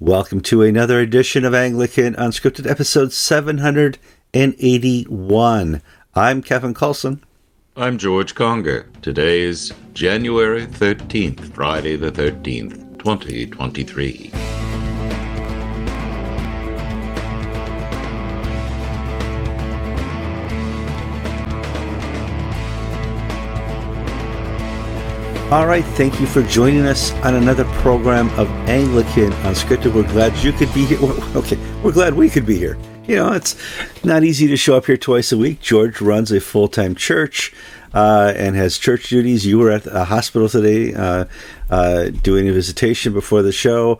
Welcome to another edition of Anglican Unscripted, episode 781. I'm Kevin Carlson. I'm George Conger. Today is January 13th, Friday the 13th, 2023. All right, thank you for joining us on another program of Anglican Unscripted. We're glad you could be here. Okay, we're glad we could be here. You know, it's not easy to show up here twice a week. George runs a full time church uh, and has church duties. You were at a hospital today uh, uh, doing a visitation before the show.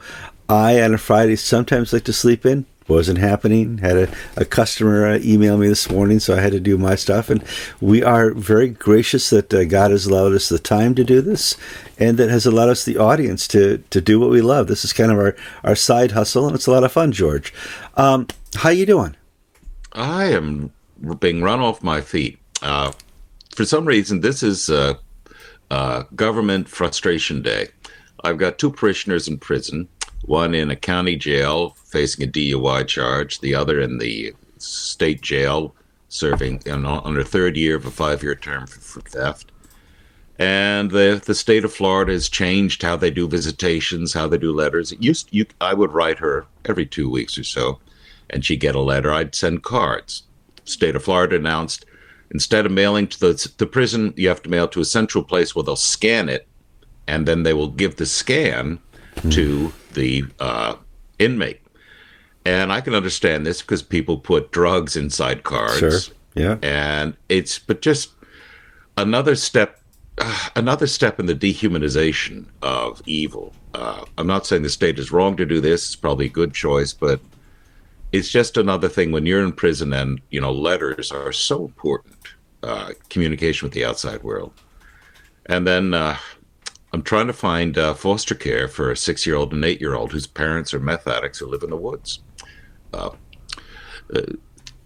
I, on a Friday, sometimes like to sleep in wasn't happening. Had a, a customer uh, email me this morning, so I had to do my stuff. And we are very gracious that uh, God has allowed us the time to do this, and that has allowed us the audience to to do what we love. This is kind of our our side hustle, and it's a lot of fun. George, um, how you doing? I am being run off my feet. Uh, for some reason, this is uh, uh, government frustration day. I've got two parishioners in prison one in a county jail facing a DUI charge, the other in the state jail serving you on their third year of a five year term for, for, theft. And the the state of Florida has changed how they do visitations, how they do letters. It used you, I would write her every two weeks or so, and she'd get a letter. I'd send cards. State of Florida announced instead of mailing to the the prison, you have to mail to a central place where they'll scan it, and then they will give the scan mm. to the uh, inmate. And I can understand this because people put drugs inside cards. Sure. Yeah. And it's, but just another step, uh, another step in the dehumanization of evil. Uh, I'm not saying the state is wrong to do this. It's probably a good choice, but it's just another thing when you're in prison and, you know, letters are so important. Uh, communication with the outside world. And then uh, I'm trying to find uh, foster care for a six year old and eight year old whose parents are meth addicts who live in the woods. Uh, uh,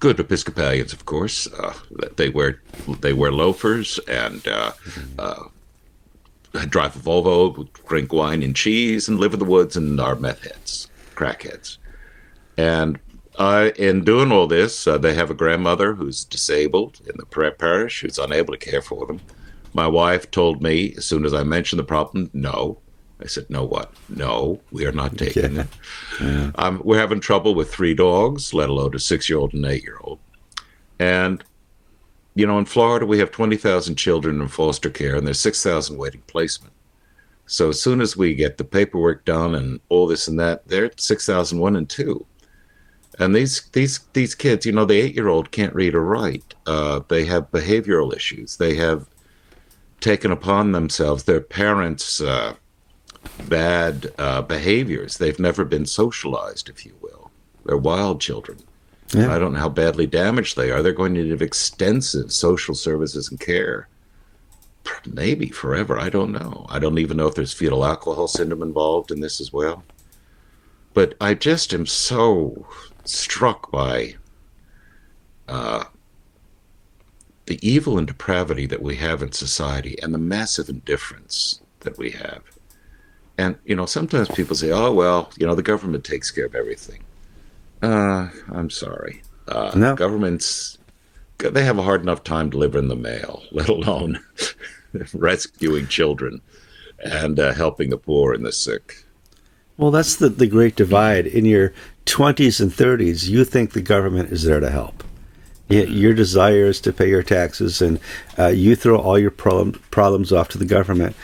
good Episcopalians, of course. Uh, they wear they wear loafers and uh, uh, drive a Volvo, drink wine and cheese, and live in the woods and are meth heads, crackheads. And in doing all this, they have a grandmother who's disabled in the parish who's unable to care for them my wife told me as soon as I mentioned the problem, no. I said, no, what? No, we are not taking yeah. it. Yeah. Um, we're having trouble with three dogs, let alone a six year old and eight year old. And, you know, in Florida, we have 20,000 children in foster care and there's 6,000 waiting placement. So as soon as we get the paperwork done and all this and that, they're at 6,001 and two. And these these these kids, you know, the eight year old can't read or write. Uh, they have behavioral issues. They have taken upon themselves their parents' uh, bad uh, behaviors. They've never been socialized, if you will. They're wild children. Yeah. I don't know how badly damaged they are. They're going to need extensive social services and care. Maybe forever. I don't know. I don't even know if there's fetal alcohol syndrome involved in this as well. But I just am so struck by uh, the evil and depravity that we have in society and the massive indifference that we have. And, you know, sometimes people say, oh, well, you know, the government takes care of everything. Uh, I'm sorry. Uh, no. Governments, they have a hard enough time delivering the mail, let alone rescuing children and uh, helping the poor and the sick. Well, that's the, the great divide. In your 20s and 30s, you think the government is there to help your desire is to pay your taxes, and uh, you throw all your problem, problems off to the government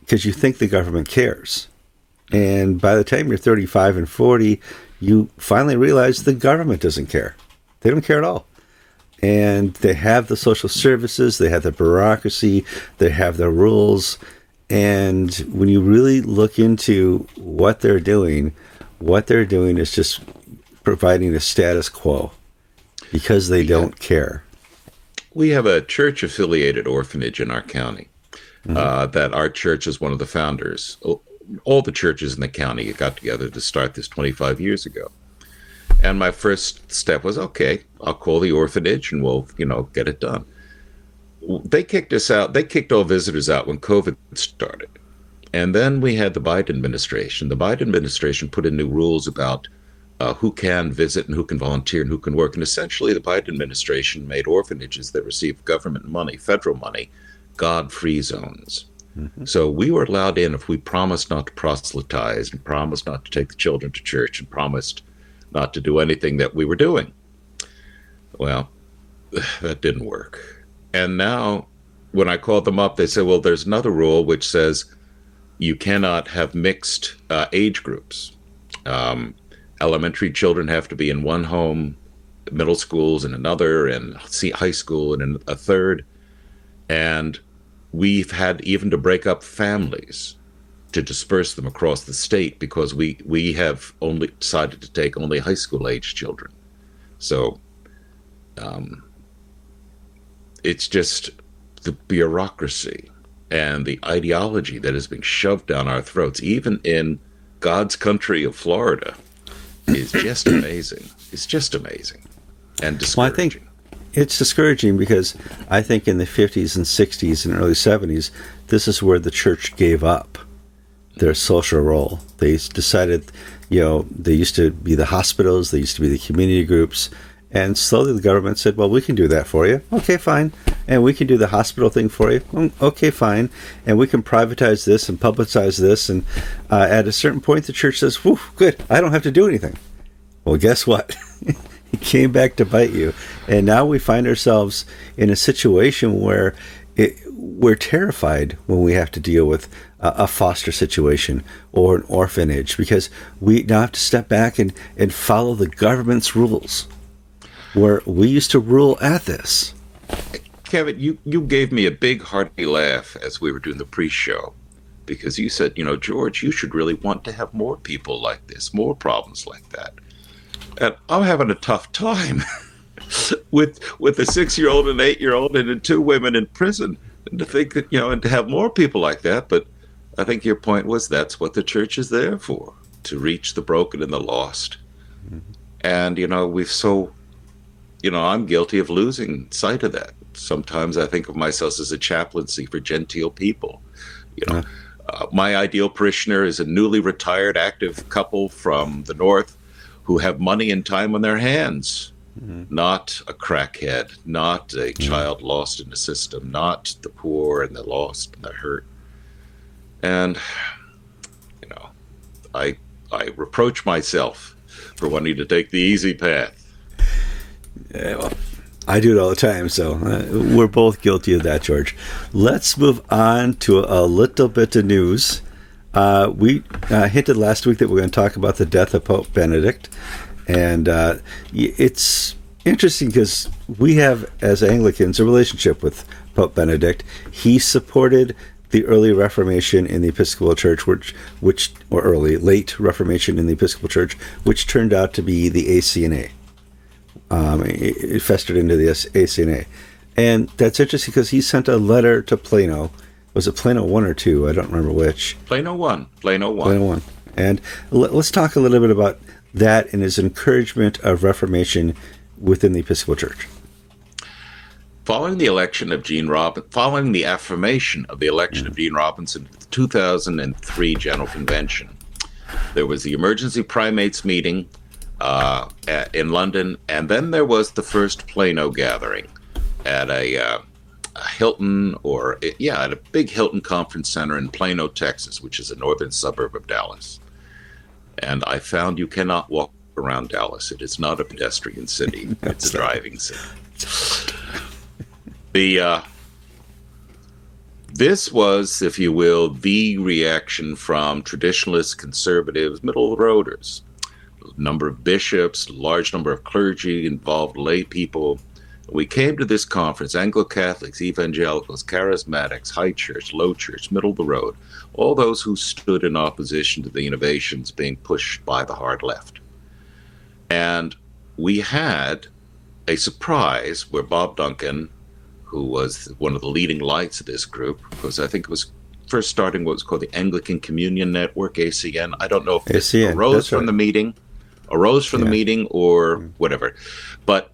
because you think the government cares. And by the time you're 35 and 40, you finally realize the government doesn't care. They don't care at all. And they have the social services, they have the bureaucracy, they have the rules. And when you really look into what they're doing, what they're doing is just providing a status quo because they don't care. We have a church affiliated orphanage in our county mm-hmm. uh, that our church is one of the founders. All the churches in the county got together to start this 25 years ago. And my first step was okay, I'll call the orphanage and we'll, you know, get it done. They kicked us out. They kicked all visitors out when COVID started. and then we had the Biden administration. The Biden administration put in new rules about uh, who can visit and who can volunteer and who can work. And essentially, the Biden administration made orphanages that receive government money, federal money, God free zones. Mm-hmm. So we were allowed in if we promised not to proselytize and promised not to take the children to church and promised not to do anything that we were doing. Well, that didn't work. And now, when I called them up, they said, well, there's another rule which says you cannot have mixed uh, age groups. Um, elementary children have to be in one home, middle schools in another, and high school in a third. And we've had even to break up families to disperse them across the state because we we have only decided to take only high school age children. So um, it's just the bureaucracy and the ideology that is being shoved down our throats, even in God's country of Florida, is just amazing. It's just amazing and discouraging. Well, I think it's discouraging because I think in the 50s and 60s and early 70s, this is where the church gave up their social role. They decided, you know, they used to be the hospitals, they used to be the community groups, and slowly the government said, well, we can do that for you. Okay, fine. And we can do the hospital thing for you. Mm, okay, fine. And we can privatize this and publicize this. And uh, at a certain point, the church says, whew, good, I don't have to do anything. Well, guess what? it came back to bite you. And now we find ourselves in a situation where it, we're terrified when we have to deal with a, a, foster situation or an orphanage because we now have to step back and, and follow the government's rules where we used to rule at this. Kevin, you, you gave me a big hearty laugh as we were doing the pre show because you said, you know, George, you should really want to have more people like this, more problems like that. And I'm having a tough time with with a six year old, an eight year old, and two women in prison. And to think that, you know, and to have more people like that. But I think your point was that's what the church is there for to reach the broken and the lost. Mm-hmm. And, you know, we've so you know, I'm guilty of losing sight of that. Sometimes I think of myself as a chaplaincy for genteel people. You know, uh, my ideal parishioner is a newly retired active couple from the north who have money and time on their hands. Mm-hmm. Not a crackhead, not a mm-hmm. child lost in the system, not the poor and the lost and the hurt. And you know, I I reproach myself for wanting to take the easy path yeah, well, I do it all the time, so uh, we're both guilty of that, George. Let's move on to a little bit of news. Uh, we uh, hinted last week that we're going to talk about the death of Pope Benedict, and uh, it's interesting because we have, as Anglicans, a relationship with Pope Benedict. He supported the early Reformation in the Episcopal Church, which, which or early, late Reformation in the Episcopal Church, which turned out to be the ACNA um, it, it festered into the ACNA. And that's interesting because he sent a letter to Plano. Was it Plano 1 or 2? I don't remember which. Plano 1. Plano 1. Plano 1. And let, us talk a little bit about that and his encouragement of Reformation within the Episcopal Church. Following the election of Gene Robinson, following the affirmation of the election of Gene Robinson at the 2003 General Convention, there was the emergency primates meeting uh, at, in London, and then there was the first Plano gathering at a, uh, a Hilton or yeah, at a big Hilton conference center in Plano, Texas, which is a northern suburb of Dallas. And I found you cannot walk around Dallas. It is not a pedestrian city; it's a driving city. the uh, this was, if you will, the reaction from traditionalist conservatives, middle roaders number of bishops, large number of clergy, involved lay people. We came to this conference, Anglo Catholics, evangelicals, charismatics, high church, low church, middle of the road, all those who stood in opposition to the innovations being pushed by the hard left. And we had a surprise where Bob Duncan, who was one of the leading lights of this group, because I think it was first starting what was called the Anglican Communion Network, ACN. I don't know if ACN, it arose from right. the meeting arose from yeah. the meeting or mm. whatever. But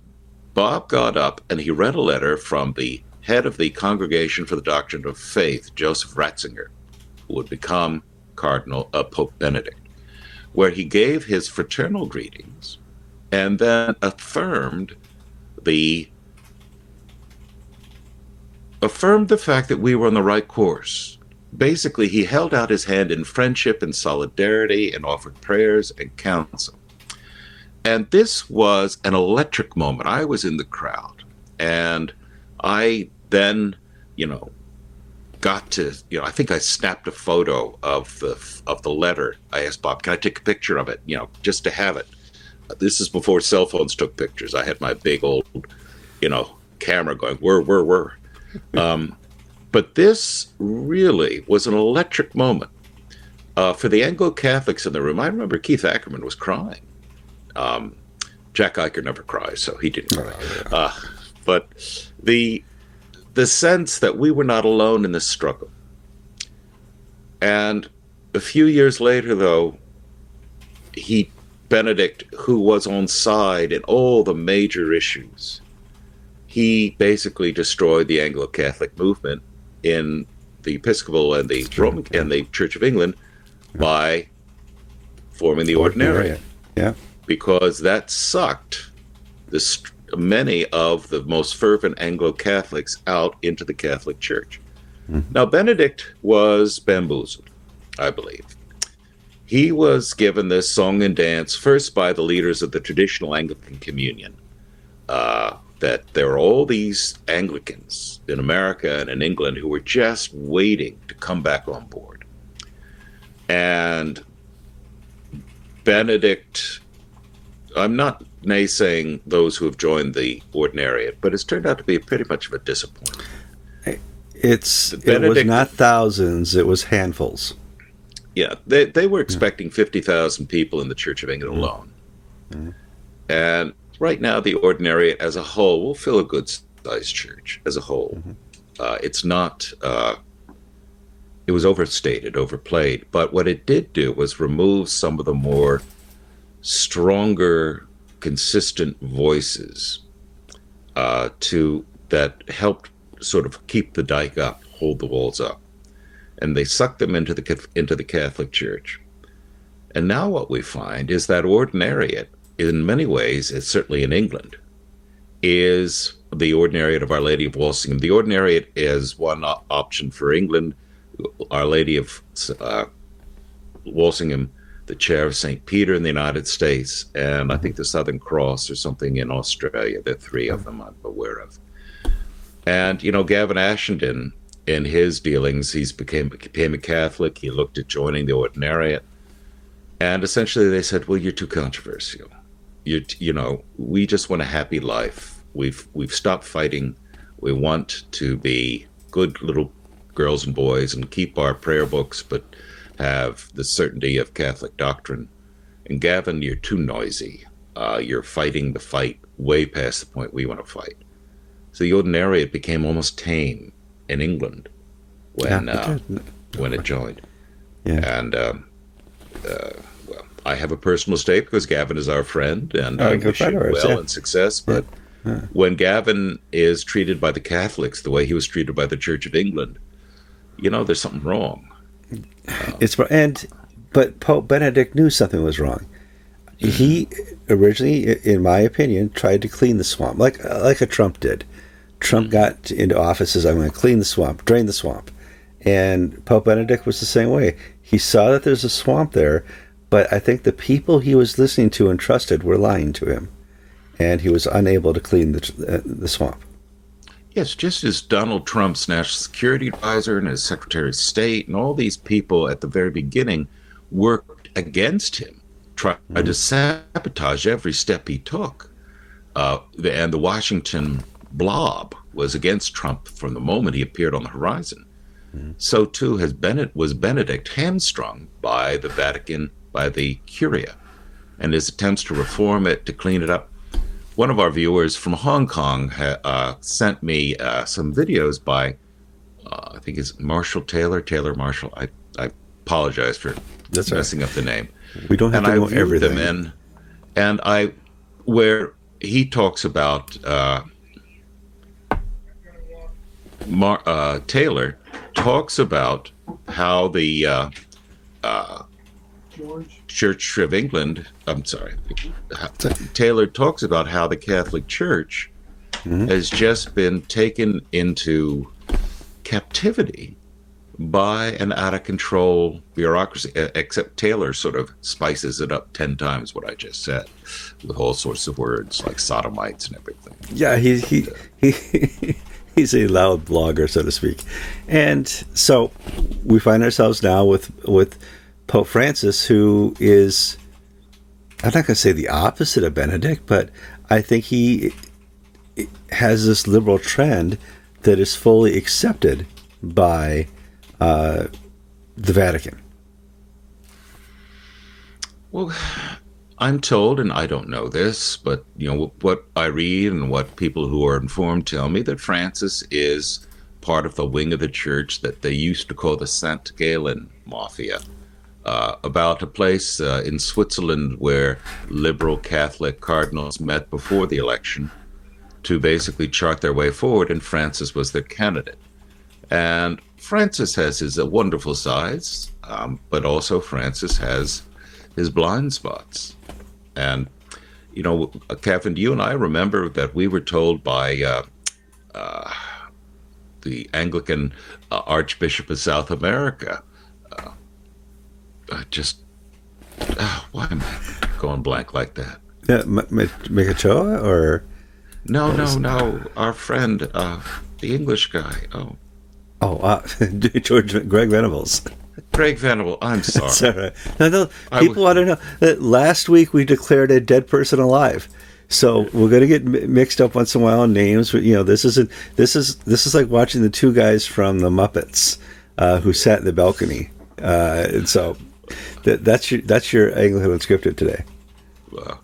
Bob got up and he read a letter from the head of the Congregation for the Doctrine of Faith, Joseph Ratzinger. Who would become Cardinal uh, Pope Benedict, where he gave his fraternal greetings and then affirmed the affirmed the fact that we were on the right course. Basically, he held out his hand in friendship and solidarity and offered prayers and counsel. And this was an electric moment. I was in the crowd, and I then, you know, got to, you know, I think I snapped a photo of the of the letter. I asked Bob, "Can I take a picture of it?" You know, just to have it. This is before cell phones took pictures. I had my big old, you know, camera going whir whir whir. Um, but this really was an electric moment uh, for the Anglo Catholics in the room. I remember Keith Ackerman was crying. Um, Jack Iker never cries, so he didn't cry. Uh, but the the sense that we were not alone in this struggle. And a few years later, though, he Benedict, who was on side in all the major issues, he basically destroyed the Anglo Catholic movement in the Episcopal and the Roman and the Church of England by forming the Ordinariate. Yeah. Because that sucked many of the most fervent Anglo Catholics out into the Catholic Church. Mm-hmm. Now, Benedict was bamboozled, I believe. He was given this song and dance first by the leaders of the traditional Anglican Communion. Uh, that there are all these Anglicans in America and in England who were just waiting to come back on board. And Benedict, I'm not naysaying those who have joined the Ordinariate, but it's turned out to be pretty much of a disappointment. It's Benedict, it was not thousands; it was handfuls. Yeah, they they were expecting yeah. fifty thousand people in the Church of England mm-hmm. alone, mm-hmm. and right now the Ordinariate as a whole will fill a good sized church as a whole. Mm-hmm. Uh, it's not. Uh, it was overstated, overplayed, but what it did do was remove some of the more stronger consistent voices uh, to that helped sort of keep the dike up, hold the walls up, and they sucked them into the into the Catholic Church. And now what we find is that ordinariate, in many ways, it's certainly in England, is the ordinariate of Our Lady of Walsingham. The ordinariate is one option for England. Our Lady of uh, Walsingham the chair of St. Peter in the United States, and I think the Southern Cross or something in Australia. There are three of them I'm aware of. And, you know, Gavin Ashenden, in his dealings, he's became, became a Catholic. He looked at joining the Ordinariate. And essentially they said, well, you're too controversial. You, you know, we just want a happy life. We've, we've stopped fighting. We want to be good little girls and boys and keep our prayer books, but have the certainty of Catholic doctrine. And Gavin, you're too noisy. Uh, you're fighting the fight way past the point we want to fight. So the Ordinariate became almost tame in England when yeah, uh, when it joined. Yeah. And um, uh, well, I have a personal stake because Gavin is our friend, and oh, I wish him well yeah. and success. But yeah. when Gavin is treated by the Catholics the way he was treated by the Church of England, you know, there's something wrong. It's and but Pope Benedict knew something was wrong. He originally, in my opinion, tried to clean the swamp like like a Trump did. Trump got into office as I'm going to clean the swamp, drain the swamp, and Pope Benedict was the same way. He saw that there's a swamp there, but I think the people he was listening to and trusted were lying to him, and he was unable to clean the uh, the swamp. Yes, just as Donald Trump's national security advisor and his secretary of state and all these people at the very beginning worked against him, tried mm-hmm. to sabotage every step he took. Uh, and the Washington blob was against Trump from the moment he appeared on the horizon. Mm-hmm. So too has Bennett was Benedict hamstrung by the Vatican, by the Curia, and his attempts to reform it, to clean it up one of our viewers from Hong Kong uh, sent me uh, some videos by, uh, I think it's Marshall Taylor, Taylor Marshall. I, I apologize for That's messing right. up the name. We don't have and to know I everything. Them in, and I, where he talks about uh, Mar, uh, Taylor talks about how the uh, Church of England, I'm sorry, Taylor talks about how the Catholic Church mm-hmm. has just been taken into captivity by an out of control bureaucracy, except Taylor sort of spices it up 10 times what I just said with all sorts of words like sodomites and everything. Yeah, he, he, he, he's a loud blogger, so to speak. And so we find ourselves now with, with Pope Francis, who is, I'm not going to say the opposite of Benedict, but I think he has this liberal trend that is fully accepted by uh, the Vatican? Well, I'm told, and I don't know this, but you know what I read and what people who are informed tell me that Francis is part of the wing of the church that they used to call the Saint Gallen Mafia. Uh, about a place uh, in Switzerland where liberal Catholic cardinals met before the election to basically chart their way forward, and Francis was their candidate. And Francis has his uh, wonderful sides, um, but also Francis has his blind spots. And, you know, Kevin, you and I remember that we were told by uh, uh, the Anglican uh, Archbishop of South America, just, why am I going blank like that? Yeah, Mikachoa or? No, no, no. Our friend, the English guy. Oh. Oh, uh, George Greg Venables. Greg Venable, I'm sorry. sorry. No, no, people want to know that last week we declared a dead person alive. So we're going to get mixed up once in a while on names. You know, this isn't. This is this is like watching the two guys from the Muppets uh, who sat in the balcony. Uh, and so that, that's your that's your Anglican Unscripted today. Well,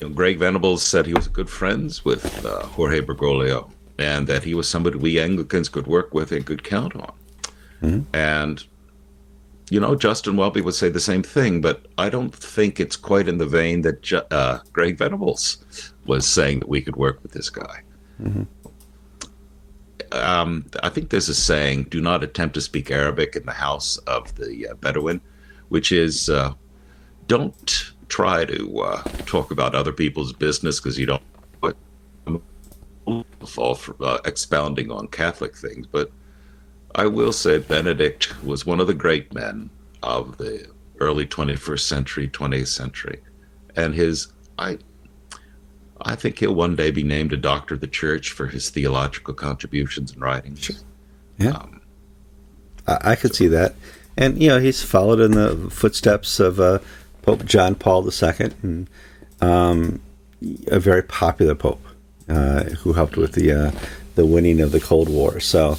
you know, Greg Venables said he was good friends with uh, Jorge Bergoglio and that he was somebody we Anglicans could work with and could count on. Mm-hmm. And, you know, Justin Welby would say the same thing, but I don't think it's quite in the vein that uh, Greg Venables was saying that we could work with this guy. Mm-hmm. Um, I think there's a saying, do not attempt to speak Arabic in the house of the uh, Bedouin, which is uh, don't try to uh, talk about other people's business because you don't fall for uh, expounding on Catholic things, but I will say Benedict was one of the great men of the early 21st century, 20th century, and his I I think he'll one day be named a doctor of the church for his theological contributions and writings. Sure. Yeah, um, I, I, could so. see that, and you know he's followed in the footsteps of uh, Pope John Paul II, and um, a very popular pope uh, who helped with the uh, the winning of the Cold War. So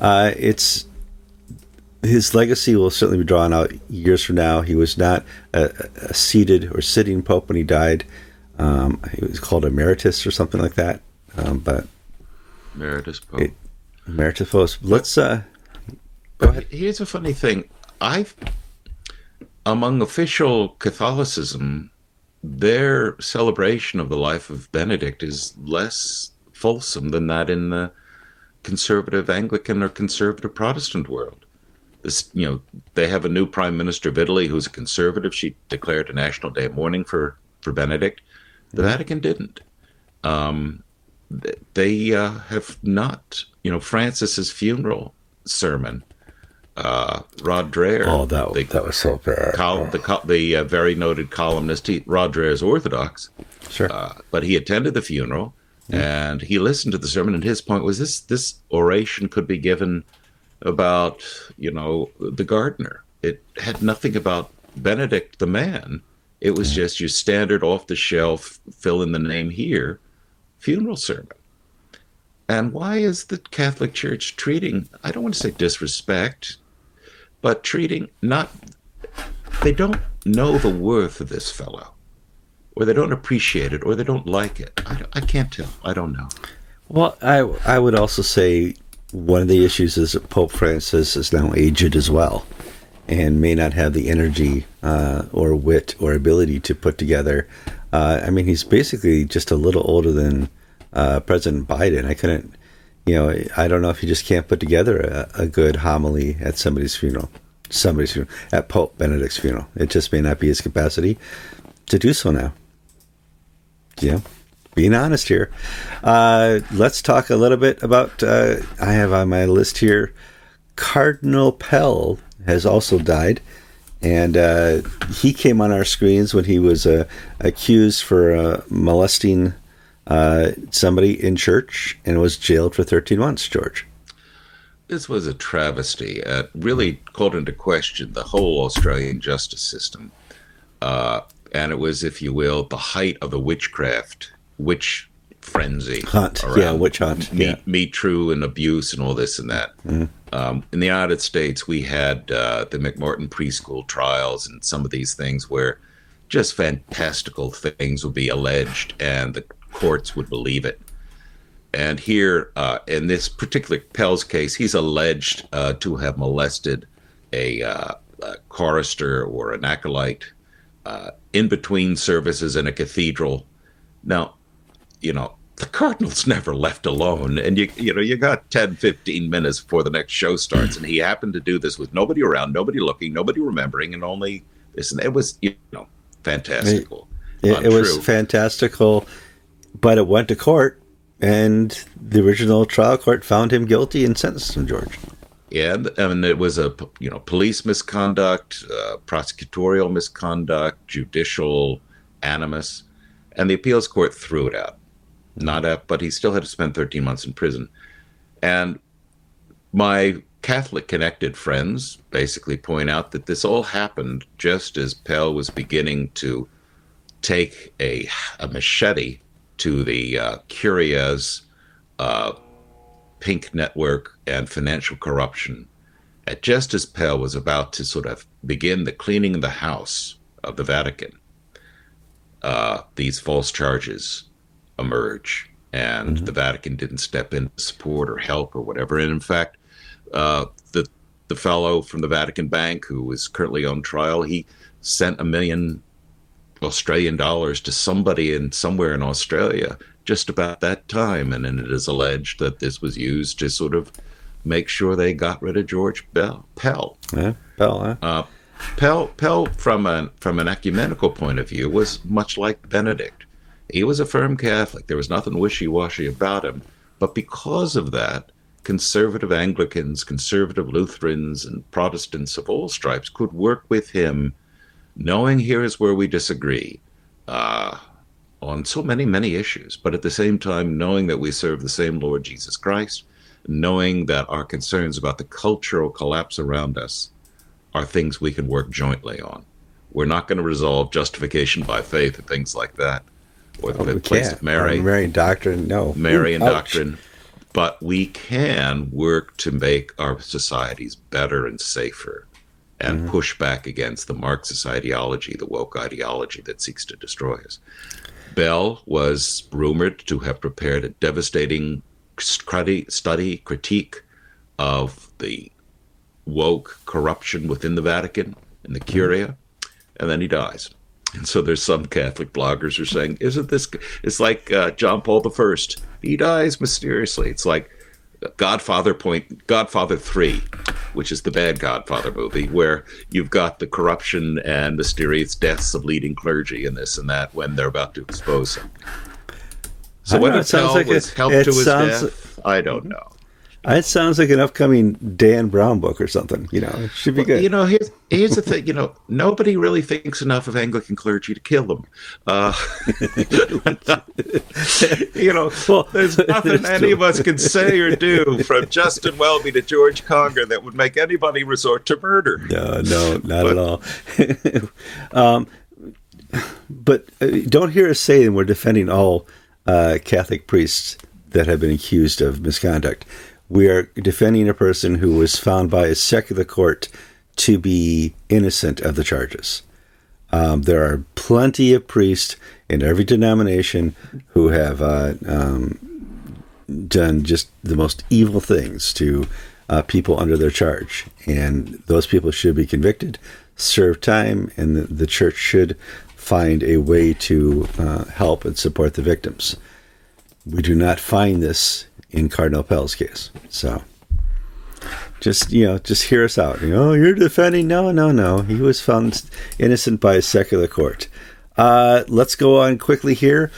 uh, it's his legacy will certainly be drawn out years from now. He was not a, a seated or sitting pope when he died. Um, he was called emeritus or something like that. Um, but emeritus pope. It, emeritus pope. Let's uh, go ahead. Here's a funny thing. I've among official Catholicism, their celebration of the life of Benedict is less fulsome than that in the conservative Anglican or conservative Protestant world. This, you know, they have a new prime minister of Italy who's a conservative. She declared a national day of mourning for for Benedict. The. Vatican didn't. Um, they uh, have not. You know, Francis's funeral sermon uh, Rod Dreher. Oh, that, the, that was so bad. Col- the the uh, very noted columnist, he, Rod Dreher is Orthodox. Sure. Uh, but he attended the funeral mm. and he listened to the sermon, and his point was this this oration could be given about, you know, the gardener. It had nothing about Benedict the man. It was just your standard off the shelf, fill in the name here, funeral sermon. And why is the Catholic Church treating, I don't want to say disrespect, but treating not they don't know the worth of this fellow or they don't appreciate it or they don't like it. I, I can't tell. I don't know. Well i i would also say one of the issues is that pope francis is now aged as well and may not have the energy uh, or wit or ability to put together uh, i mean he's basically just a little older than uh, president biden i couldn't you know, I don't know if he just can't put together a, a good homily at somebody's funeral, somebody's funeral, at Pope Benedict's funeral. It just may not be his capacity to do so now. Yeah, being honest here. Uh, let's talk a little bit about. Uh, I have on my list here Cardinal Pell has also died. And uh, he came on our screens when he was uh, accused for uh, molesting uh, somebody in church and was jailed for 13 months, George. This was a travesty. It really called into question the whole Australian justice system. Uh, and it was, if you will, the height of the witchcraft, witch frenzy. Hunt. Yeah, witch hunt. Meet, yeah. meet true and abuse and all this and that. Mm. Um, in the United States, we had uh, the McMartin preschool trials and some of these things where just fantastical things would be alleged and the courts would believe it. And here, uh, in this particular Pell's case, he's alleged uh, to have molested a, uh, a, chorister or an acolyte uh, in between services in a cathedral. Now, you know, the Cardinals never left alone. And you you know, you got 10, 15 minutes before the next show starts. And he happened to do this with nobody around, nobody looking, nobody remembering, and only this. And it was, you know, fantastical. It, it was fantastical, but it went to court, and the original trial court found him guilty and sentenced him, George. Yeah, and it was a you know police misconduct, uh, prosecutorial misconduct, judicial animus, and the appeals court threw it out not up, but he still had to spend 13 months in prison. And my Catholic connected friends basically point out that this all happened just as Pell was beginning to take a, a machete to the uh, Curia's uh, pink network and financial corruption. At just as Pell was about to sort of begin the cleaning of the house of the Vatican, uh, these false charges emerge, and mm-hmm. the Vatican didn't step in to support or help or whatever. And in fact, uh, the the fellow from the Vatican Bank who is currently on trial, he sent a million Australian dollars to somebody in somewhere in Australia just about that time, and then it is alleged that this was used to sort of make sure they got rid of George Bell, Pell. Yeah, Pell. Eh? Uh, Pell, Pell, from an from an ecumenical point of view, was much like Benedict. He was a firm Catholic. There was nothing wishy washy about him. But because of that, conservative Anglicans, conservative Lutherans, and Protestants of all stripes could work with him, knowing here is where we disagree uh, on so many, many issues, but at the same time, knowing that we serve the same Lord Jesus Christ, knowing that our concerns about the cultural collapse around us are things we can work jointly on. We're not going to resolve justification by faith and things like that or the oh, place of Mary. Marian doctrine, no. Marian Ooh, doctrine. But we can work to make our societies better and safer and mm-hmm. push back against the Marxist ideology, the woke ideology that seeks to destroy us. Bell was rumored to have prepared a devastating study, study critique of the woke corruption within the Vatican and the Curia, mm-hmm. and then he dies. And so there's some Catholic bloggers are saying, "Isn't this?" It's like uh, John Paul the First. He dies mysteriously. It's like Godfather point Godfather Three, which is the bad Godfather movie, where you've got the corruption and mysterious deaths of leading clergy and this and that when they're about to expose something. So whether Pell like was helped to his death, I don't know. It sounds like an upcoming Dan Brown book or something. You know, it should be well, good. You know, here's here's the thing. You know, nobody really thinks enough of Anglican clergy to kill them. Uh, you know, well, there's nothing any of us can say or do, from Justin Welby to George Conger, that would make anybody resort to murder. No, no, not but, at all. um, but uh, don't hear us say that we're defending all uh, Catholic priests that have been accused of misconduct we are defending a person who was found by a secular court to be innocent of the charges. Um, there are plenty of priests in every denomination who have uh, um, done just the most evil things to uh, people under their charge, and those people should be convicted, serve time, and the, the church should find a way to uh, help and support the victims. We do not find this in Cardinal Pell's case. So just you know, just hear us out. You know, you're defending. No, no, no. He was found innocent by a secular court. Uh, let's go on quickly here.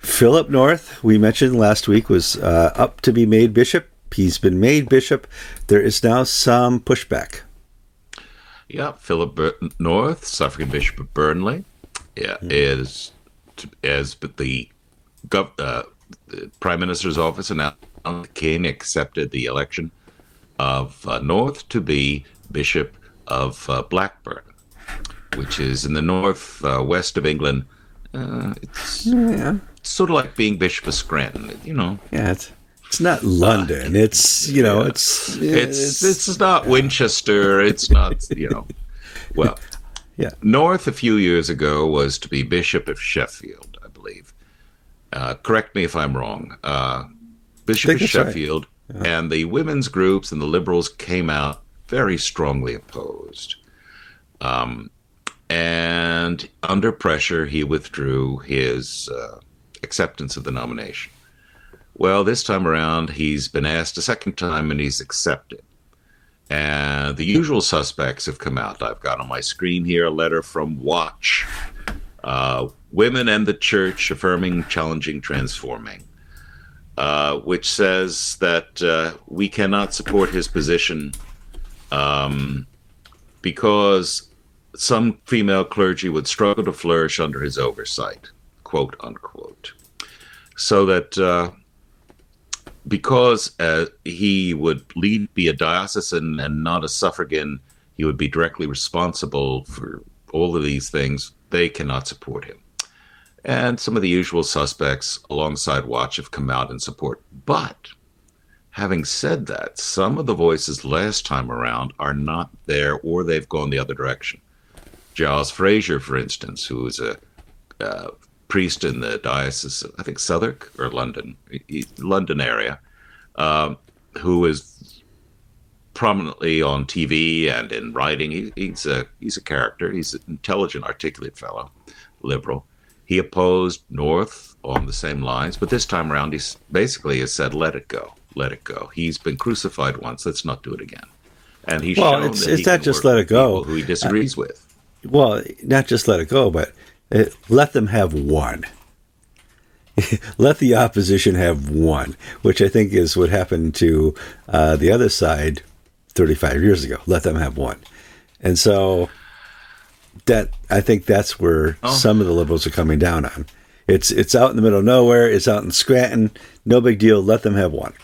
Philip North, we mentioned last week, was uh, up to be made bishop. He's been made bishop. There is now some pushback. Yeah, Philip Bur- North, suffragan bishop of Burnley, yeah, mm-hmm. is as the, gov- uh, the prime minister's office announced king accepted the election of uh, North to be bishop of uh, Blackburn, which is in the north uh, west of England. Uh, it's yeah sort of like being Bishop of Scranton, you know. Yeah, it's it's not London. Uh, it's you know, yeah. it's, it's it's it's not Winchester. It's not you know. Well, yeah. North a few years ago was to be Bishop of Sheffield, I believe. Uh, correct me if I'm wrong. Uh, Bishop of Sheffield right. yeah. and the women's groups and the liberals came out very strongly opposed. Um, and under pressure, he withdrew his uh, acceptance of the nomination. Well, this time around, he's been asked a second time and he's accepted. And the usual suspects have come out. I've got on my screen here a letter from Watch uh, Women and the Church Affirming, Challenging, Transforming, uh, which says that uh, we cannot support his position um, because some female clergy would struggle to flourish under his oversight quote unquote. So that uh, because uh, he would lead, be a diocesan and not a suffragan, he would be directly responsible for all of these things. They cannot support him. And some of the usual suspects alongside Watch have come out in support. But having said that, some of the voices last time around are not there or they've gone the other direction. Giles Fraser, for instance, who is a priest in the diocese, of, I think Southwark or London, London area, um, who is prominently on TV and in writing. He, he's a he's a character. He's an intelligent, articulate fellow, liberal. He opposed North on the same lines, but this time around, he basically has said, "Let it go, let it go." He's been crucified once. Let's not do it again. And he's well, it's, it's not just let it go. Who he disagrees uh, with. Well, not just let it go, but uh, let them have one. let the opposition have one, which I think is what happened to uh, the other side 35 years ago. Let them have one. And so that I think that's where oh. some of the liberals are coming down on. It's it's out in the middle of nowhere. It's out in Scranton. No big deal. Let them have one.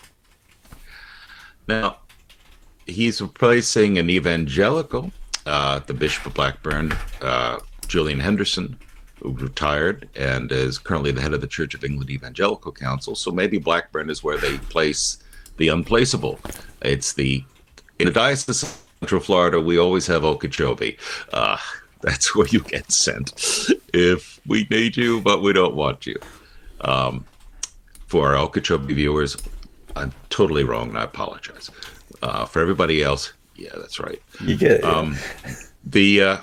Now, he's replacing an evangelical, uh, the Bishop of Blackburn, uh, Julian Henderson, who retired and is currently the head of the Church of England Evangelical Council. So maybe Blackburn is where they place the unplaceable. It's the in the Diocese of Central Florida, we always have Okeechobee. Uh, that's where you get sent if we need you, but we don't want you. Um, for our Okeechobee viewers, I'm totally wrong, and I apologize. Uh, for everybody else, yeah, that's right. You get it. Um, the uh,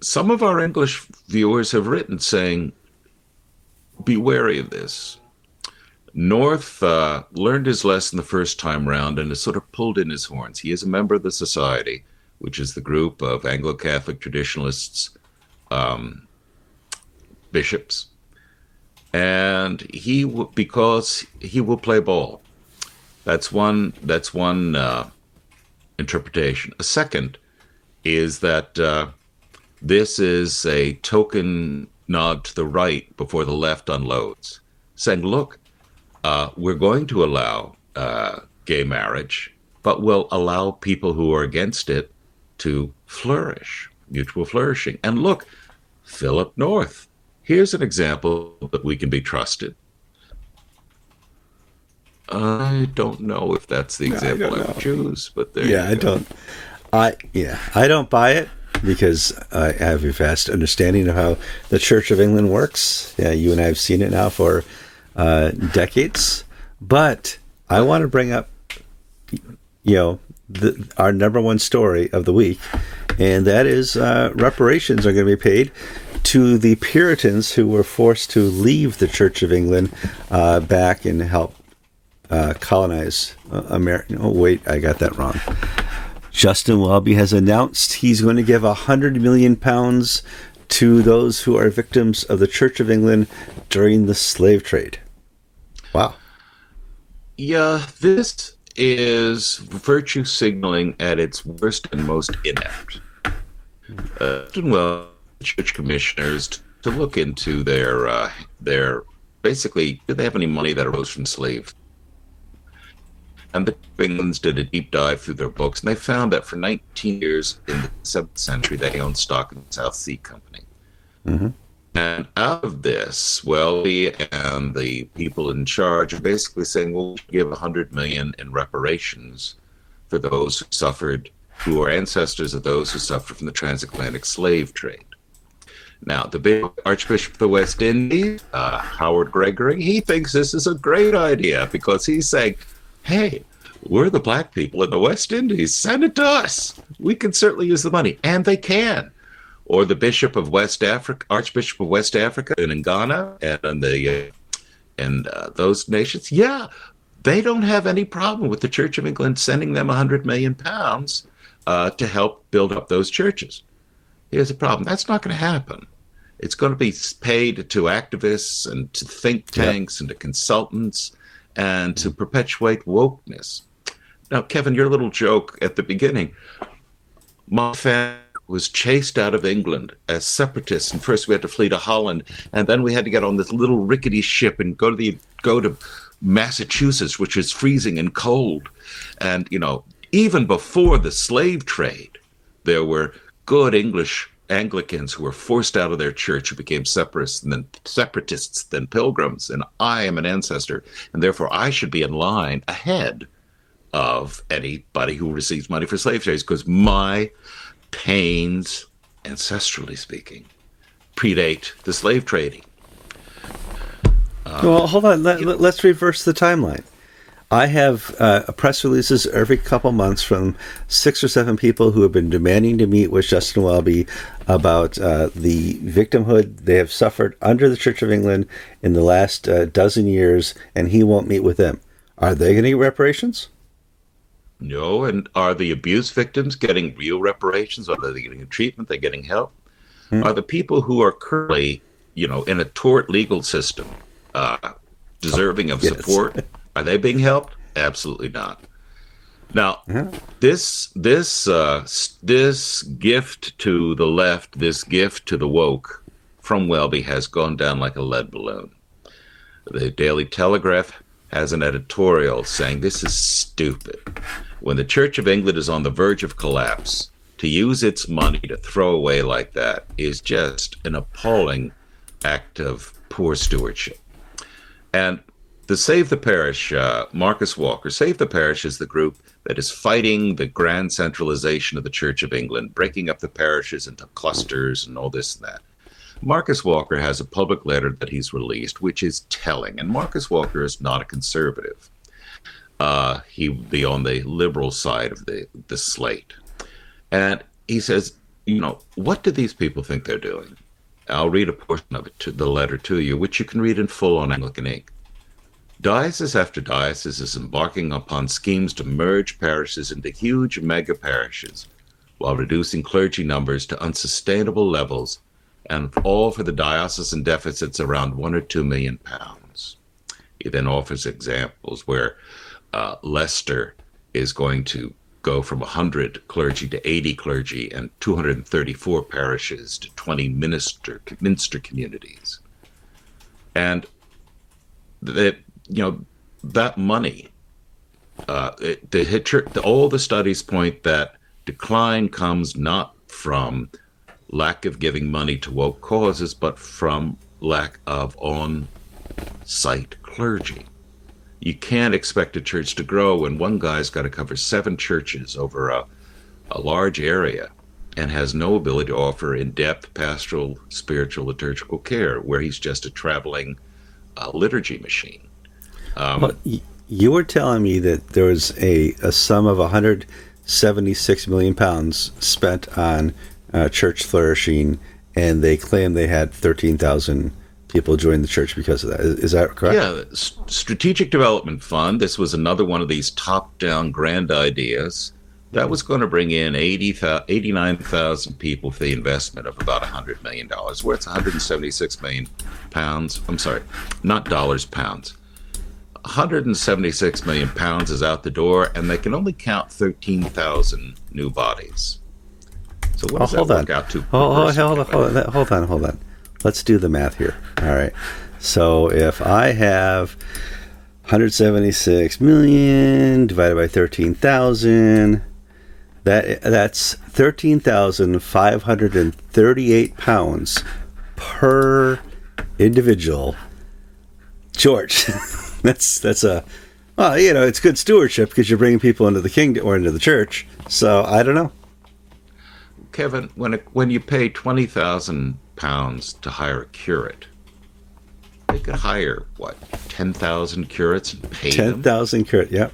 some of our English viewers have written saying, be wary of this. North uh, learned his lesson the first time round and has sort of pulled in his horns. He is a member of the Society, which is the group of Anglo Catholic traditionalists, um, bishops, and he w- because he will play ball. That's one. That's one uh, interpretation. A second is that uh, this is a token nod to the right before the left unloads, saying, look, uh, we're going to allow uh, gay marriage, but we'll allow people who are against it to flourish, mutual flourishing. And look, Philip North, here's an example that we can be trusted. I don't know if that's the example I, I would choose, but there. Yeah, I don't. I yeah, I don't buy it because I have a vast understanding of how the Church of England works. Yeah, you and I have seen it now for uh, decades. But I want to bring up, you know, the, our number one story of the week, and that is uh, reparations are going to be paid to the Puritans who were forced to leave the Church of England uh, back and help uh, colonize uh, America. Oh, wait, I got that wrong. Justin Welby has announced he's going to give a hundred million pounds to those who are victims of the Church of England during the slave trade. Wow. Yeah, this is virtue signaling at its worst and most inept. Uh, well, church commissioners to look into their uh, their basically, did they have any money that arose from slaves? And the Englands did a deep dive through their books, and they found that for 19 years in the 7th century, they owned stock in the South Sea Company. Mm-hmm. And out of this, Welby and the people in charge are basically saying, "We'll give 100 million in reparations for those who suffered, who are ancestors of those who suffered from the transatlantic slave trade." Now, the big Archbishop of the West Indies, uh, Howard Gregory, he thinks this is a great idea because he's saying, hey, we're the black people in the West Indies. Send it to us. We can certainly use the money. And they can. Or the Bishop of West Africa, Archbishop of West Africa and in Ghana and, and the uh, and uh, those nations. Yeah, they don't have any problem with the Church of England sending them 100 million pounds uh, to help build up those churches. Here's the problem that's not going to happen. It's going to be paid to activists and to think tanks yep. and to consultants and to perpetuate wokeness. Now, Kevin, your little joke at the beginning, my family was chased out of England as separatists, and first we had to flee to Holland, and then we had to get on this little rickety ship and go to the go to Massachusetts, which is freezing and cold, and you know even before the slave trade, there were good English Anglicans who were forced out of their church who became separatists and then separatists, then pilgrims, and I am an ancestor, and therefore I should be in line ahead of anybody who receives money for slave trades because my pains, ancestrally speaking, predate the slave trading. Well, hold on. Let, us reverse the timeline. I have uh, press releases every couple months from six or seven people who have been demanding to meet with Justin Welby about uh, the victimhood they have suffered under the Church of England in the last uh, dozen years, and he won't meet with them. Are they going to get reparations? No, and are the abuse victims getting real reparations? Are they getting treatment? Are they getting help? Hmm. Are the people who are currently, you know, in a tort legal system uh, deserving of yes. support? Are they being helped? Absolutely not. Now, yeah. this this uh, this gift to the left, this gift to the woke from Welby has gone down like a lead balloon. The Daily Telegraph has an editorial saying this is stupid. When the Church of England is on the verge of collapse, to use its money to throw away like that is just an appalling act of poor stewardship. And the Save the Parish, uh, Marcus Walker, Save the Parish is the group that is fighting the grand centralization of the Church of England, breaking up the parishes into clusters and all this and that. Marcus Walker has a public letter that he's released, which is telling. And Marcus Walker is not a conservative. Uh, he be on the liberal side of the, the slate. And he says, you know, what do these people think they're doing? I'll read a portion of it to the letter to you, which you can read in full on Anglican Ink. Diocese after diocese is embarking upon schemes to merge parishes into huge mega parishes while reducing clergy numbers to unsustainable levels, and all for the diocesan deficits around one or two million pounds. He then offers examples where uh, Leicester is going to go from 100 clergy to 80 clergy and 234 parishes to 20 minister minster communities. And that you know that money. Uh, it, the the, all the studies point that decline comes not from lack of giving money to woke causes, but from lack of on-site clergy. You can't expect a church to grow when one guy's got to cover seven churches over a, a large area and has no ability to offer in-depth pastoral, spiritual, liturgical care, where he's just a traveling uh, liturgy machine. Um, well, you were telling me that there was a, a sum of 176 million pounds spent on uh, church flourishing, and they claim they had 13,000 people join the church because of that. Is, is that correct? Yeah, S- Strategic Development Fund. This was another one of these top-down grand ideas that was going to bring in 80, 89,000 people for the investment of about $100 million, where it's 176 million pounds. I'm sorry, not dollars, pounds. 176 million pounds is out the door, and they can only count 13,000 new bodies. So what Oh, does hold that on. work out to? Hold, hold, hold, on, hold, on, hold on, hold on. Let's do the math here. All right. So if I have 176 million divided by 13,000, that that's 13,538 pounds per individual. George, that's that's a well, you know, it's good stewardship because you're bringing people into the kingdom or into the church. So I don't know. Kevin, when it, when you pay twenty thousand pounds to hire a curate, they could hire what ten thousand curates and pay ten thousand current, yep.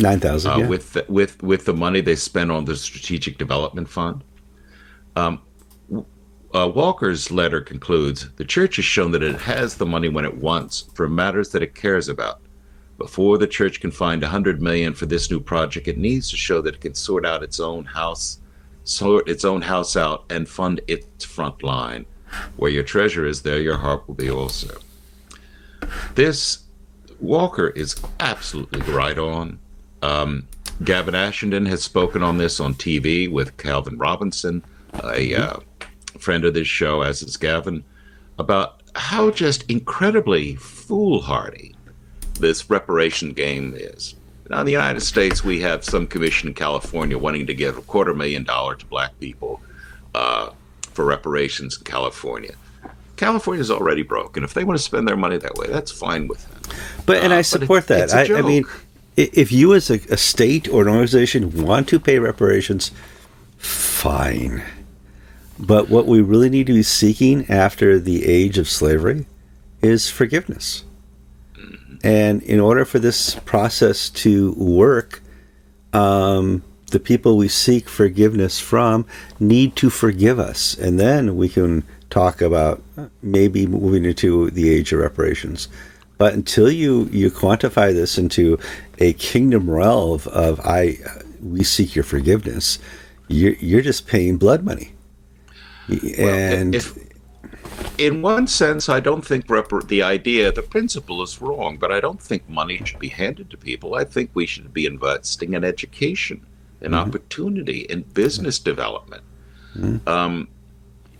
Nine thousand, uh, yeah. with the, with with the money they spend on the strategic development fund. Um, uh, Walker's letter concludes: the church has shown that it has the money when it wants for matters that it cares about. Before the church can find a hundred million for this new project, it needs to show that it can sort out its own house, sort its own house out, and fund its front line. Where your treasure is, there your heart will be also. This Walker is absolutely right on. Um, Gavin Ashenden has spoken on this on TV with Calvin Robinson, a uh, friend of this show, as is Gavin, about how just incredibly foolhardy this reparation game is. Now, in the United States, we have some commission in California wanting to give a quarter million dollar to black people uh, for reparations in California. California's already broke, and if they want to spend their money that way, that's fine with them. But and Uh, I but support it- that. I, I, I mean, if you as a, a state or an organization want to pay reparations, fine. But what we really need to be seeking after the age of slavery is forgiveness. And in order for this process to work, um, the people we seek forgiveness from need to forgive us. And then we can talk about maybe moving into the age of reparations. But until you, you quantify this into a kingdom realm of, of I, we seek your forgiveness, you're, you're just paying blood money. and if, in one sense, I don't think repar- the idea, the principle is wrong, but I don't think money should be handed to people. I think we should be investing in education, in opportunity, in business development. Um,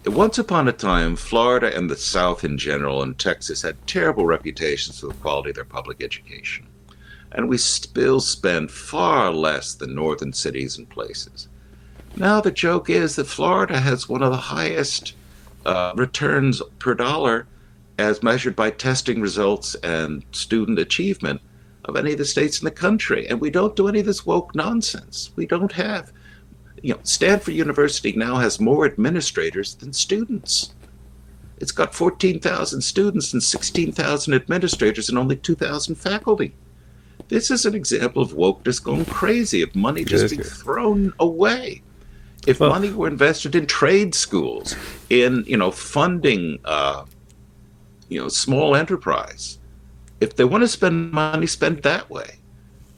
once upon a time, Florida and the South in general, and Texas, had terrible reputations for the quality of their public education. And we still spend far less than northern cities and places. Now, the joke is that Florida has one of the highest uh, returns per dollar as measured by testing results and student achievement of any of the states in the country. And we don't do any of this woke nonsense. We don't have, you know, Stanford University now has more administrators than students. It's got 14,000 students and 16,000 administrators and only 2,000 faculty. This is an example of wokeness going crazy, of money just being thrown away. If Well- money were invested in trade schools, in you know funding, uh, you know small enterprise, if they want to spend money, spend that way,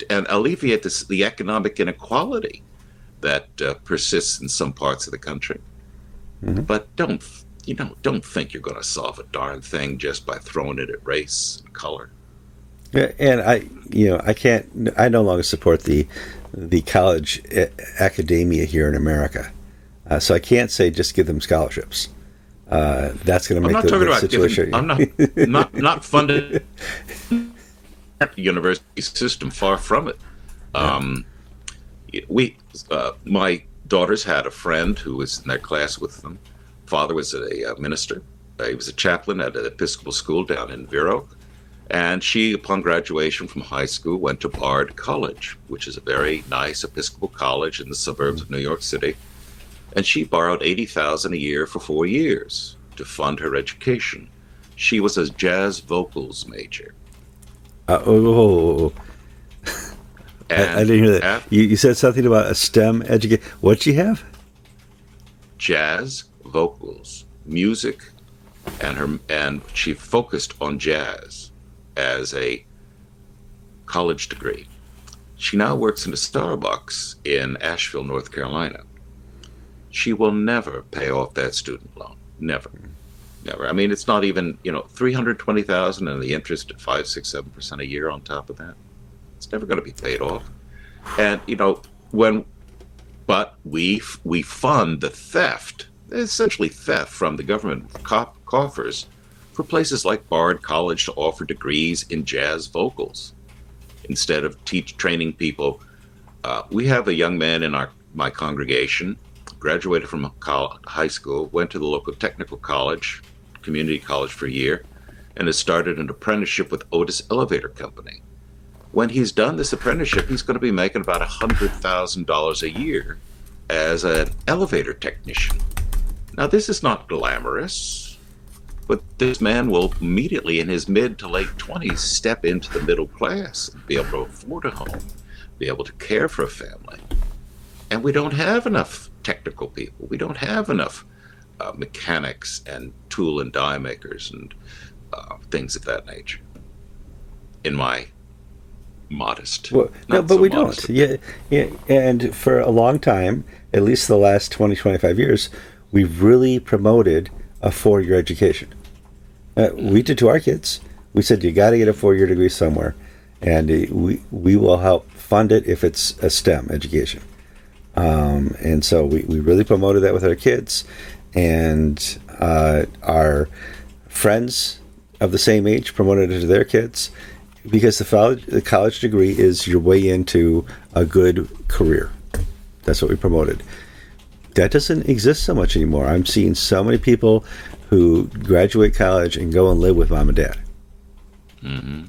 and alleviate this, the economic inequality that uh, persists in some parts of the country. But don't you know? Don't think you're going to solve a darn thing just by throwing it at race and color. Yeah, and I, you know, I can't. I no longer support the the college academia here in America, uh, so I can't say just give them scholarships. Uh, that's going to I'm make not the, talking the about situation. I'm not not not funded at the university system. Far from it. Um, we, uh, my daughters had a friend who was in their class with them. Father was a, uh minister. Uh, he was a chaplain at an Episcopal school down in Vero. And she, upon graduation from high school, went to Bard College, which is a very nice Episcopal college in the suburbs of New York City. And she borrowed eighty thousand a year for four years to fund her education. She was a jazz vocals major. Uh, oh, oh, oh, oh. I, I didn't hear that. af- You, you said something about a STEM education. What'd she have? jazz vocals, music, and her and she focused on jazz as a college degree. She now works in a Starbucks in Asheville, North Carolina. She will never pay off that student loan. Never. Never. I mean, it's not even, you know, 320,000 and the interest at 5, 6, 7% a year on top of that. It's never going to be paid off. And, you know, when but we we fund the theft, essentially theft from the government coffers for places like Bard College to offer degrees in jazz vocals instead of teach training people. Uh, we have a young man in our my congregation, graduated from high school, went to the local technical college, community college for a year, and has started an apprenticeship with Otis Elevator Company. When he's done this apprenticeship, he's going to be making about $100,000 a year as an elevator technician. Now, this is not glamorous, but this man will immediately, in his mid to late 20s, step into the middle class and be able to afford a home, be able to care for a family. And we don't have enough technical people. We don't have enough uh, mechanics and tool and die makers and uh, things of that nature. In my modest, well, no, but so we don't. Yeah, yeah, and for a long time, at least the last 20, 25 years, we've really promoted a four year education. Uh, we did to our kids. We said, you got to get a four year degree somewhere, and uh, we, we will help fund it if it's a STEM education. Um, and so we, we really promoted that with our kids. And uh, our friends of the same age promoted it to their kids because the college, the college degree is your way into a good career. That's what we promoted. That doesn't exist so much anymore. I'm seeing so many people who graduate college and go and live with mom and dad. Mm-hmm.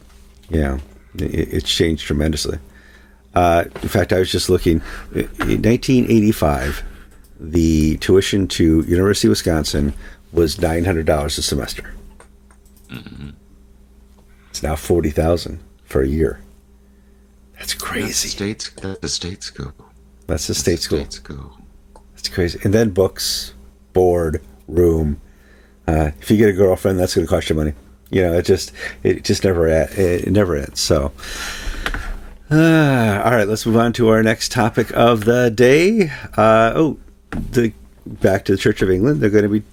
Yeah, it, it's changed tremendously. Uh, in fact, I was just looking. In 1985, the tuition to University of Wisconsin was nine hundred dollars a semester. Mm-hmm. It's now forty thousand for a year. That's crazy. That's the states, the states go. That's the state school. State school. That's crazy. And then books, board, room. Uh, if you get a girlfriend, that's going to cost you money. You know, it just it just never it never ends. So, uh, all right, let's move on to our next topic of the day. Uh, oh, the back to the Church of England. They're going to be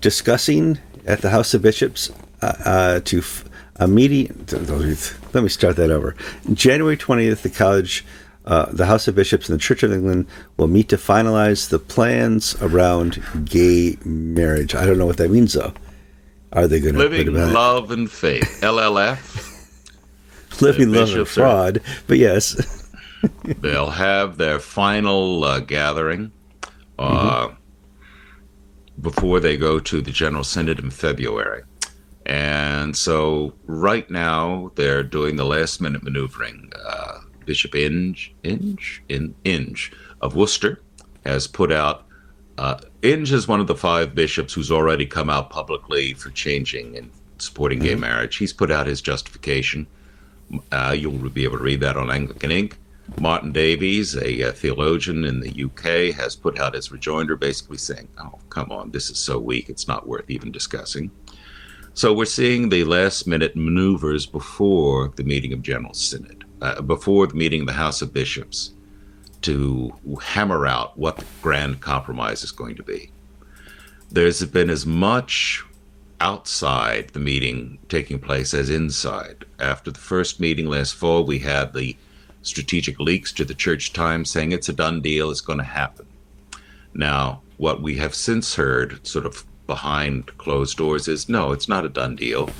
discussing at the House of Bishops uh, uh to f- a meeting. Let me start that over. January twentieth, the college uh, the House of Bishops and the Church of England will meet to finalize the plans around gay marriage. I don't know what that means, though. Are they going to be living love and faith LLF? Living love and fraud, are, but yes, they'll have their final uh, gathering uh, mm-hmm. before they go to the General Synod in February. And so, right now, they're doing the last minute maneuvering. Uh, Bishop Inge, Inge, In, Inge of Worcester has put out. Uh, Inge is one of the five bishops who's already come out publicly for changing and supporting gay mm-hmm. marriage. He's put out his justification. Uh, you'll be able to read that on Anglican Ink. Martin Davies, a, a, theologian in the UK, has put out his rejoinder basically saying, Oh, come on, this is so weak, it's not worth even discussing. So we're seeing the last minute maneuvers before the meeting of General Synod uh, before the meeting of the House of Bishops to hammer out what the grand compromise is going to be. There's been as much outside the meeting taking place as inside. After the first meeting last fall, we had the strategic leaks to the Church Times saying it's a done deal, it's going to happen. Now, what we have since heard, sort of behind closed doors, is no, it's not a done deal.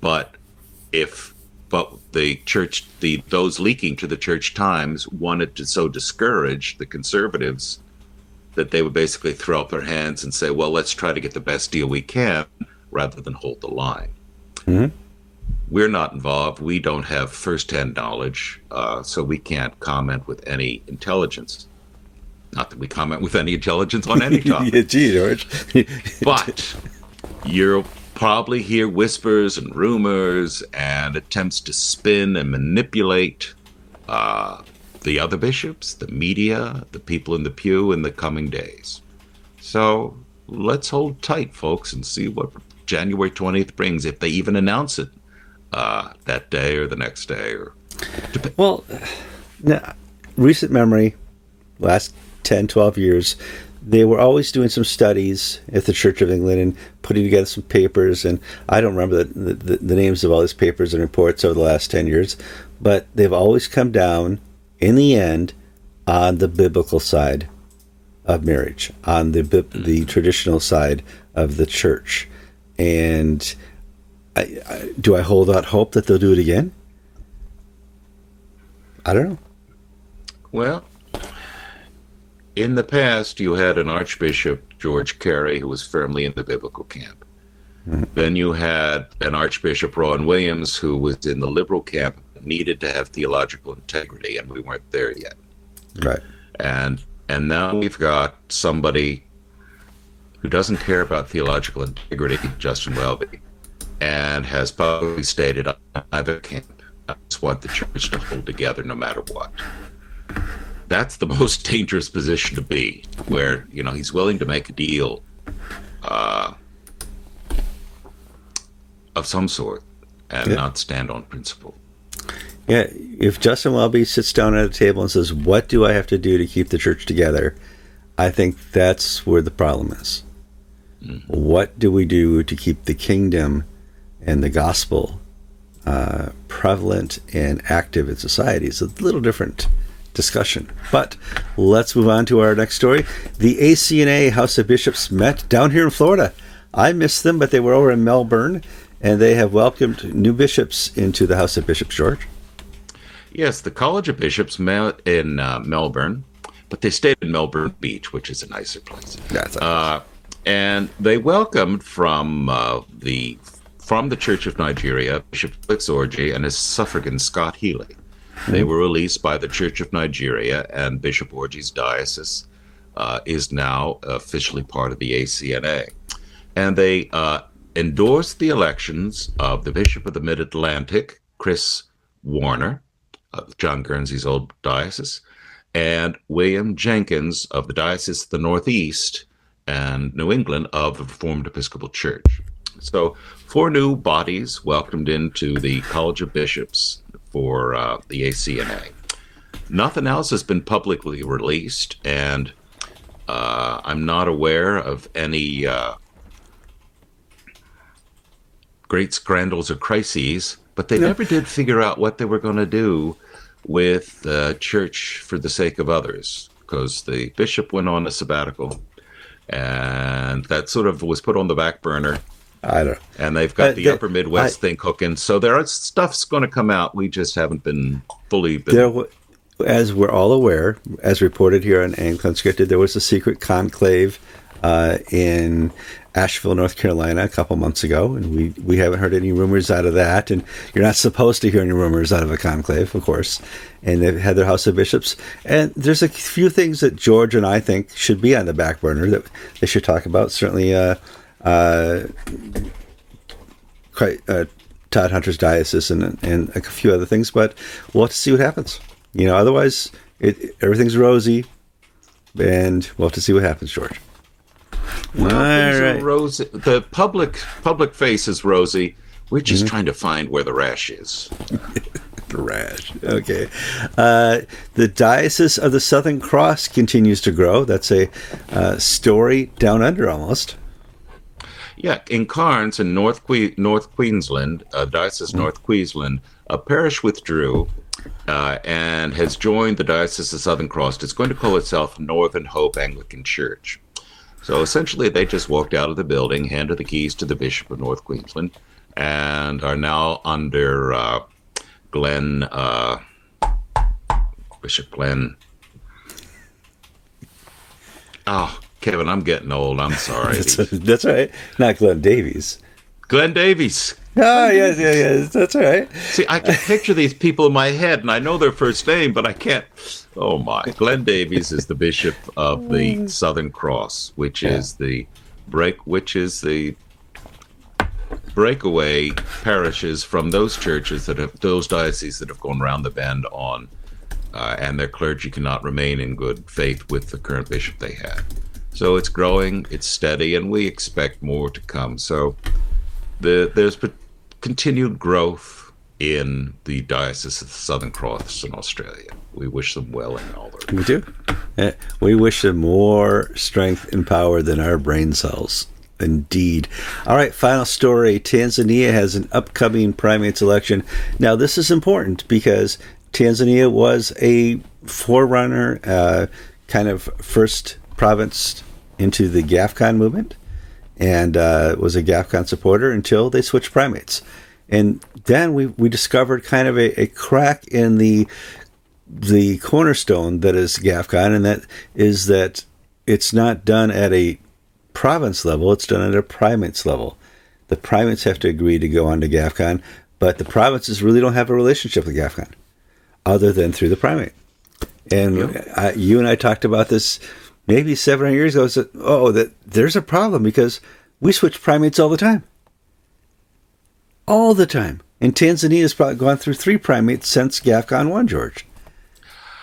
But if but the church, the those leaking to the Church Times wanted to so discourage the conservatives that they would basically throw up their hands and say, "Well, let's try to get the best deal we can," rather than hold the line. Mm-hmm. We're not involved. We don't have firsthand knowledge, uh, so we can't comment with any intelligence. Not that we comment with any intelligence on any topic. yeah, gee, George. but you're probably hear whispers and rumors and attempts to spin and manipulate uh, the other bishops, the media, the people in the pew in the coming days. So let's hold tight, folks, and see what January 20th brings, if they even announce it uh, that day or the next day. or Well, now, recent memory, last 10, 12 years, they were always doing some studies at the Church of England and putting together some papers. And I don't remember the, the, the names of all these papers and reports over the last 10 years, but they've always come down in the end on the biblical side of marriage, on the the traditional side of the church. And I, I, do I hold out hope that they'll do it again? I don't know. Well, in the past, you had an Archbishop, George Carey, who was firmly in the biblical camp. Mm-hmm. Then you had an Archbishop, Rowan Williams, who was in the liberal camp, needed to have theological integrity, and we weren't there yet. Right. And and now we've got somebody who doesn't care about theological integrity, Justin Welby, and has publicly stated, i either camp. I just want the church to hold together no matter what. That's the most dangerous position to be, where you know he's willing to make a deal uh, of some sort and yeah. not stand on principle. Yeah, if Justin Welby sits down at a table and says, "What do I have to do to keep the church together?" I think that's where the problem is. Mm-hmm. What do we do to keep the kingdom and the gospel uh, prevalent and active in society? It's a little different discussion. But let's move on to our next story. The ACNA House of Bishops met down here in Florida. I missed them, but they were over in Melbourne, and they have welcomed new bishops into the House of Bishops, George. Yes, the College of Bishops met in uh, Melbourne, but they stayed in Melbourne Beach, which is a nicer place. That's uh, and they welcomed from uh, the from the Church of Nigeria Bishop Felix Orji and his suffragan Scott Healy. Mm-hmm. They were released by the Church of Nigeria, and Bishop Orji's diocese uh, is now officially part of the ACNA. And they uh, endorsed the elections of the Bishop of the Mid Atlantic, Chris Warner, of John Guernsey's old diocese, and William Jenkins of the Diocese of the Northeast and New England of the Reformed Episcopal Church. So, four new bodies welcomed into the College of Bishops for uh, the ACNA. Nothing else has been publicly released, and uh, I'm not aware of any uh, great scandals or crises but they never did figure out what they were going to do with the church for the sake of others because the bishop went on a sabbatical and that sort of was put on the back burner. I don't. And they've got uh, the, the, Upper Midwest I, thing cooking, so there are stuff's going to come out. We just haven't been fully. Been, there, as we're all aware, as reported here on Anglican Unscripted, there was a secret conclave uh, in Asheville, North Carolina, a couple months ago, and we, we haven't heard any rumors out of that. And you're not supposed to hear any rumors out of a conclave, of course. And they've had their House of Bishops. And there's a few things that George and I think should be on the back burner that they should talk about. Certainly, uh, uh, uh, Todd Hunter's diocese and, and a few other things, but we'll have to see what happens. You know, otherwise, it, everything's rosy, and we'll have to see what happens, George. Well, right. rosy. The public public face is rosy. We're just mm-hmm. trying to find where the rash is. the rash. Okay. Uh, the Diocese of the Southern Cross continues to grow. That's a uh, story down under almost. Yeah, in Cairns, in North que- North Queensland, uh, Diocese mm-hmm. North Queensland, a parish withdrew uh, and has joined the Diocese of Southern Cross. It's going to call itself Northern Hope Anglican Church. So essentially, they just walked out of the building, handed the keys to the Bishop of North Queensland, and are now under uh, Glenn, uh, Bishop Glenn. Oh, Kevin, I'm getting old. I'm sorry. that's, that's right. Not Glenn Davies. Glenn Davies. Oh, yes, yes, yes. That's right. See, I can picture these people in my head, and I know their first name, but I can't. Oh, my. Glenn Davies is the bishop of the mm. Southern Cross, which yeah. is the break, which is the breakaway parishes from those churches that have, those dioceses that have gone around the bend on, uh, and their clergy cannot remain in good faith with the current bishop they have. So it's growing, it's steady, and we expect more to come. So the, there's continued growth in the Diocese of the Southern Cross in Australia. We wish them well in all their. We do. We wish them more strength and power than our brain cells. Indeed. All right, final story. Tanzania has an upcoming primates election. Now, this is important because Tanzania was a forerunner, uh, kind of first province into the GAFCON movement and uh, was a GAFCON supporter until they switched primates. And then we, we discovered kind of a, a crack in the the cornerstone that is GAFCON, and that is that it's not done at a province level, it's done at a primates level. The primates have to agree to go on to GAFCON, but the provinces really don't have a relationship with GAFCON other than through the primate. And yep. I, you and I talked about this maybe seven or years ago. Said, oh, that there's a problem because we switch primates all the time, all the time. And Tanzania has probably gone through three primates since GAFCON one. George,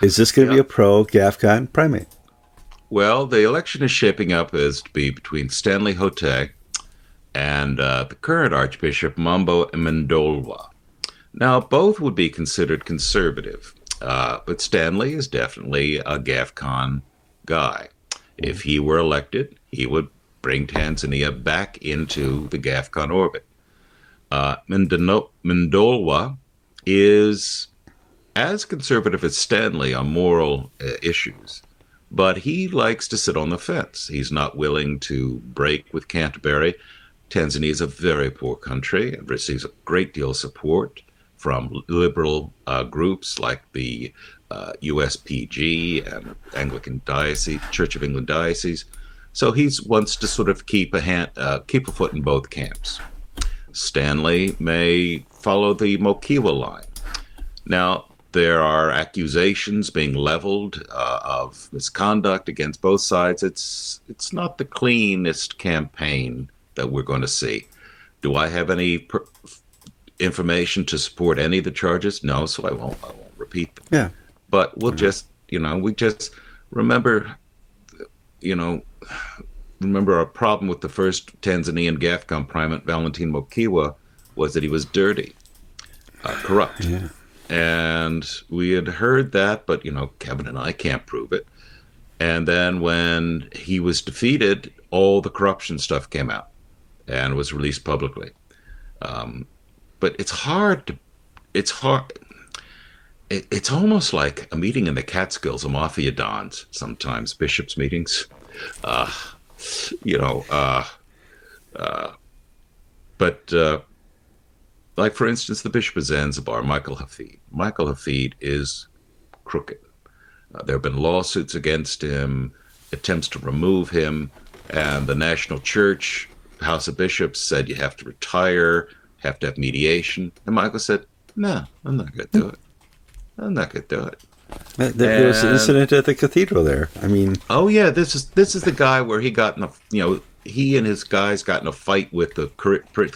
is this going to yep. be a pro GAFCON primate? Well, the election is shaping up as to be between Stanley Hotay and uh, the current Archbishop Maimbo Mndolwa. Now, both would be considered conservative, uh, but Stanley is definitely a GAFCON guy. If he were elected, he would bring Tanzania back into the GAFCON orbit. Uh, Mndolwa is as conservative as Stanley on moral uh, issues, but he likes to sit on the fence. He's not willing to break with Canterbury. Tanzania is a very poor country and receives a great deal of support from liberal uh, groups like the uh, USPG and Anglican Diocese, Church of England Diocese. So he wants to sort of keep a hand, uh, keep a foot in both camps. Stanley may follow the Mokiwa line. Now, there are accusations being leveled uh, of misconduct against both sides. It's it's not the cleanest campaign that we're going to see. Do I have any per- information to support any of the charges? No, so I won't. I won't repeat them. Yeah, but we'll mm-hmm. just you know we just remember you know remember our problem with the first Tanzanian GAFCON primate Valentin Mokiwa was that he was dirty, uh, corrupt. Yeah. And we had heard that, but you know, Kevin and I can't prove it. And then when he was defeated, all the corruption stuff came out and was released publicly. Um, but it's hard to, it's hard. It, it's almost like a meeting in the Catskills of mafia dons. Sometimes bishops' meetings, uh, you know. Uh, uh, but uh, like for instance, the Bishop of Zanzibar, Michael Hafidh. Michael Hafidh is crooked. Uh, there have been lawsuits against him, attempts to remove him, and the National Church, House of Bishops, said you have to retire, have to have mediation. And Michael said, "No, I'm not going to do it. I'm not going to do it." There, there was an incident at the cathedral there. I mean, oh yeah, this is this is the guy where he got in a you know he and his guys got in a fight with the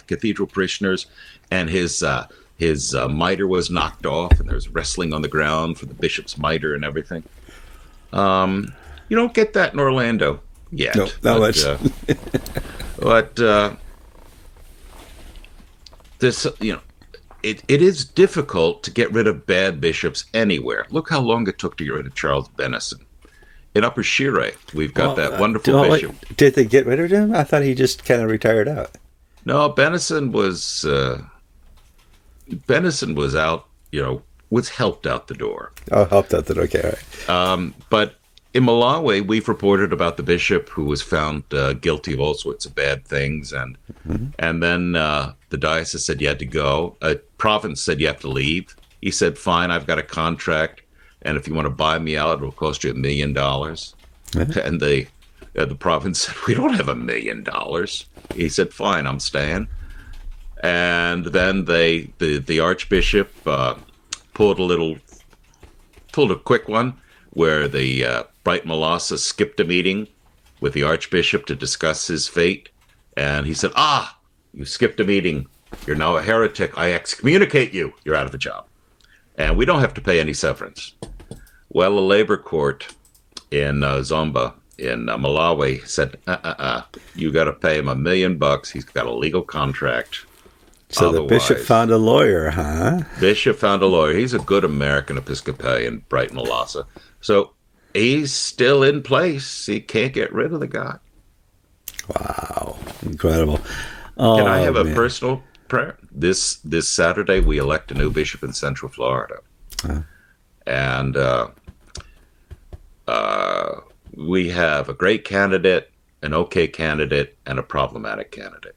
cathedral parishioners, and his uh, his uh, mitre was knocked off, and there's wrestling on the ground for the bishop's mitre and everything. Um, you don't get that in Orlando yet. No, not much. Uh, but uh, this, you know, it, it is difficult to get rid of bad bishops anywhere. Look how long it took to get rid of Charles Bennison. In Upper Shire, we've got well, that wonderful uh, bishop. Did they get rid of him? I thought he just kind of retired out. No, Bennison was uh, Bennison was out, you know, was helped out the door. Oh, helped out the door. Okay, right. Um, but in Malawi, we've reported about the bishop who was found uh, guilty of all sorts of bad things, and mm-hmm. and then uh, the diocese said you had to go. A province said you have to leave. He said, "Fine, I've got a contract, and if you want to buy me out, it'll cost you a million dollars." And the uh, the province said, "We don't have a million dollars." He said, "Fine, I'm staying." and then they the the archbishop uh, pulled a little pulled a quick one where the uh, Bright Malasa skipped a meeting with the archbishop to discuss his fate, and he said, "Ah, you skipped a meeting. You're now a heretic. I excommunicate you. You're out of the job, and we don't have to pay any severance." Well, a labor court in uh, Zomba in uh, Malawi said, uh, uh, uh, "You got to pay him a million bucks. He's got a legal contract." So the bishop found a lawyer, huh? Bishop found a lawyer. He's a good American Episcopalian, Brighton Lhasa. So he's still in place. He can't get rid of the guy. Wow, incredible. Oh, Can I have a personal prayer? This this Saturday we elect a new bishop in Central Florida, and uh, uh, we have a great candidate, an okay candidate, and a problematic candidate.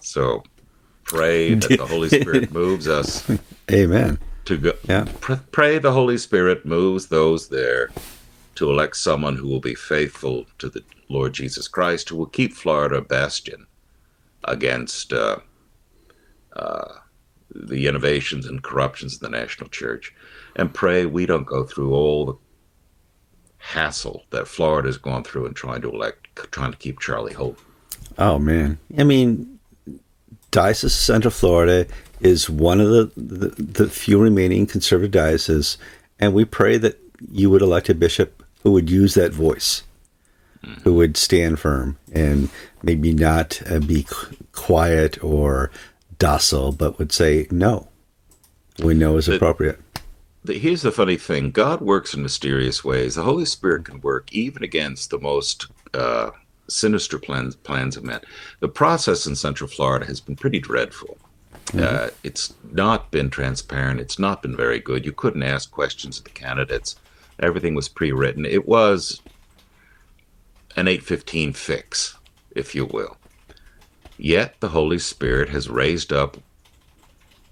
So pray that the Holy Spirit moves us Amen. to go. Yeah. Pr- pray the Holy Spirit moves those there to elect someone who will be faithful to the Lord Jesus Christ, who will keep Florida a bastion against uh, uh, the innovations and corruptions of the national church, and pray we don't go through all the hassle that Florida's gone through in trying to elect, trying to keep Charlie Holt. Oh man, I mean, Diocese of Central Florida is one of the, the the few remaining conservative dioceses, and we pray that you would elect a bishop who would use that voice, who would stand firm and maybe not uh, be qu- quiet or docile, but would say no when no is The- appropriate. Here's the funny thing God works in mysterious ways. The Holy Spirit can work even against the most uh, sinister plans, plans of men. The process in Central Florida has been pretty dreadful. Uh, it's not been transparent. It's not been very good. You couldn't ask questions of the candidates. Everything was pre written. It was an 815 fix, if you will. Yet the Holy Spirit has raised up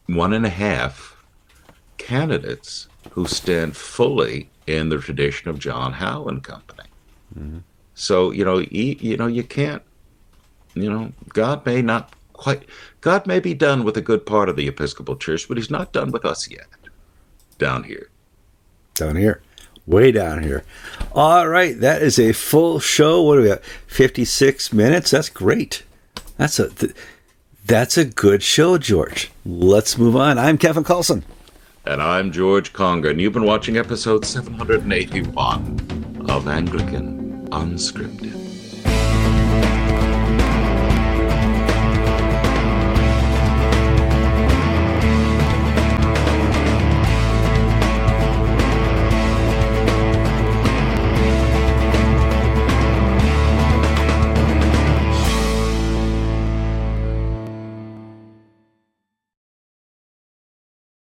one and a half candidates who stand fully in the tradition of John Howe and Company. Mm-hmm. So you know, you, you know, you can't. You know, God may not quite. God may be done with a good part of the Episcopal Church, but He's not done with us yet. Down here. down here, way down here. All right, that is a full show. What do we got? Fifty-six minutes. That's great. That's a th- that's a good show, George. Let's move on. I'm Kevin Kallsen. And I'm George Conger, and you've been watching episode 781 of Anglican Unscripted.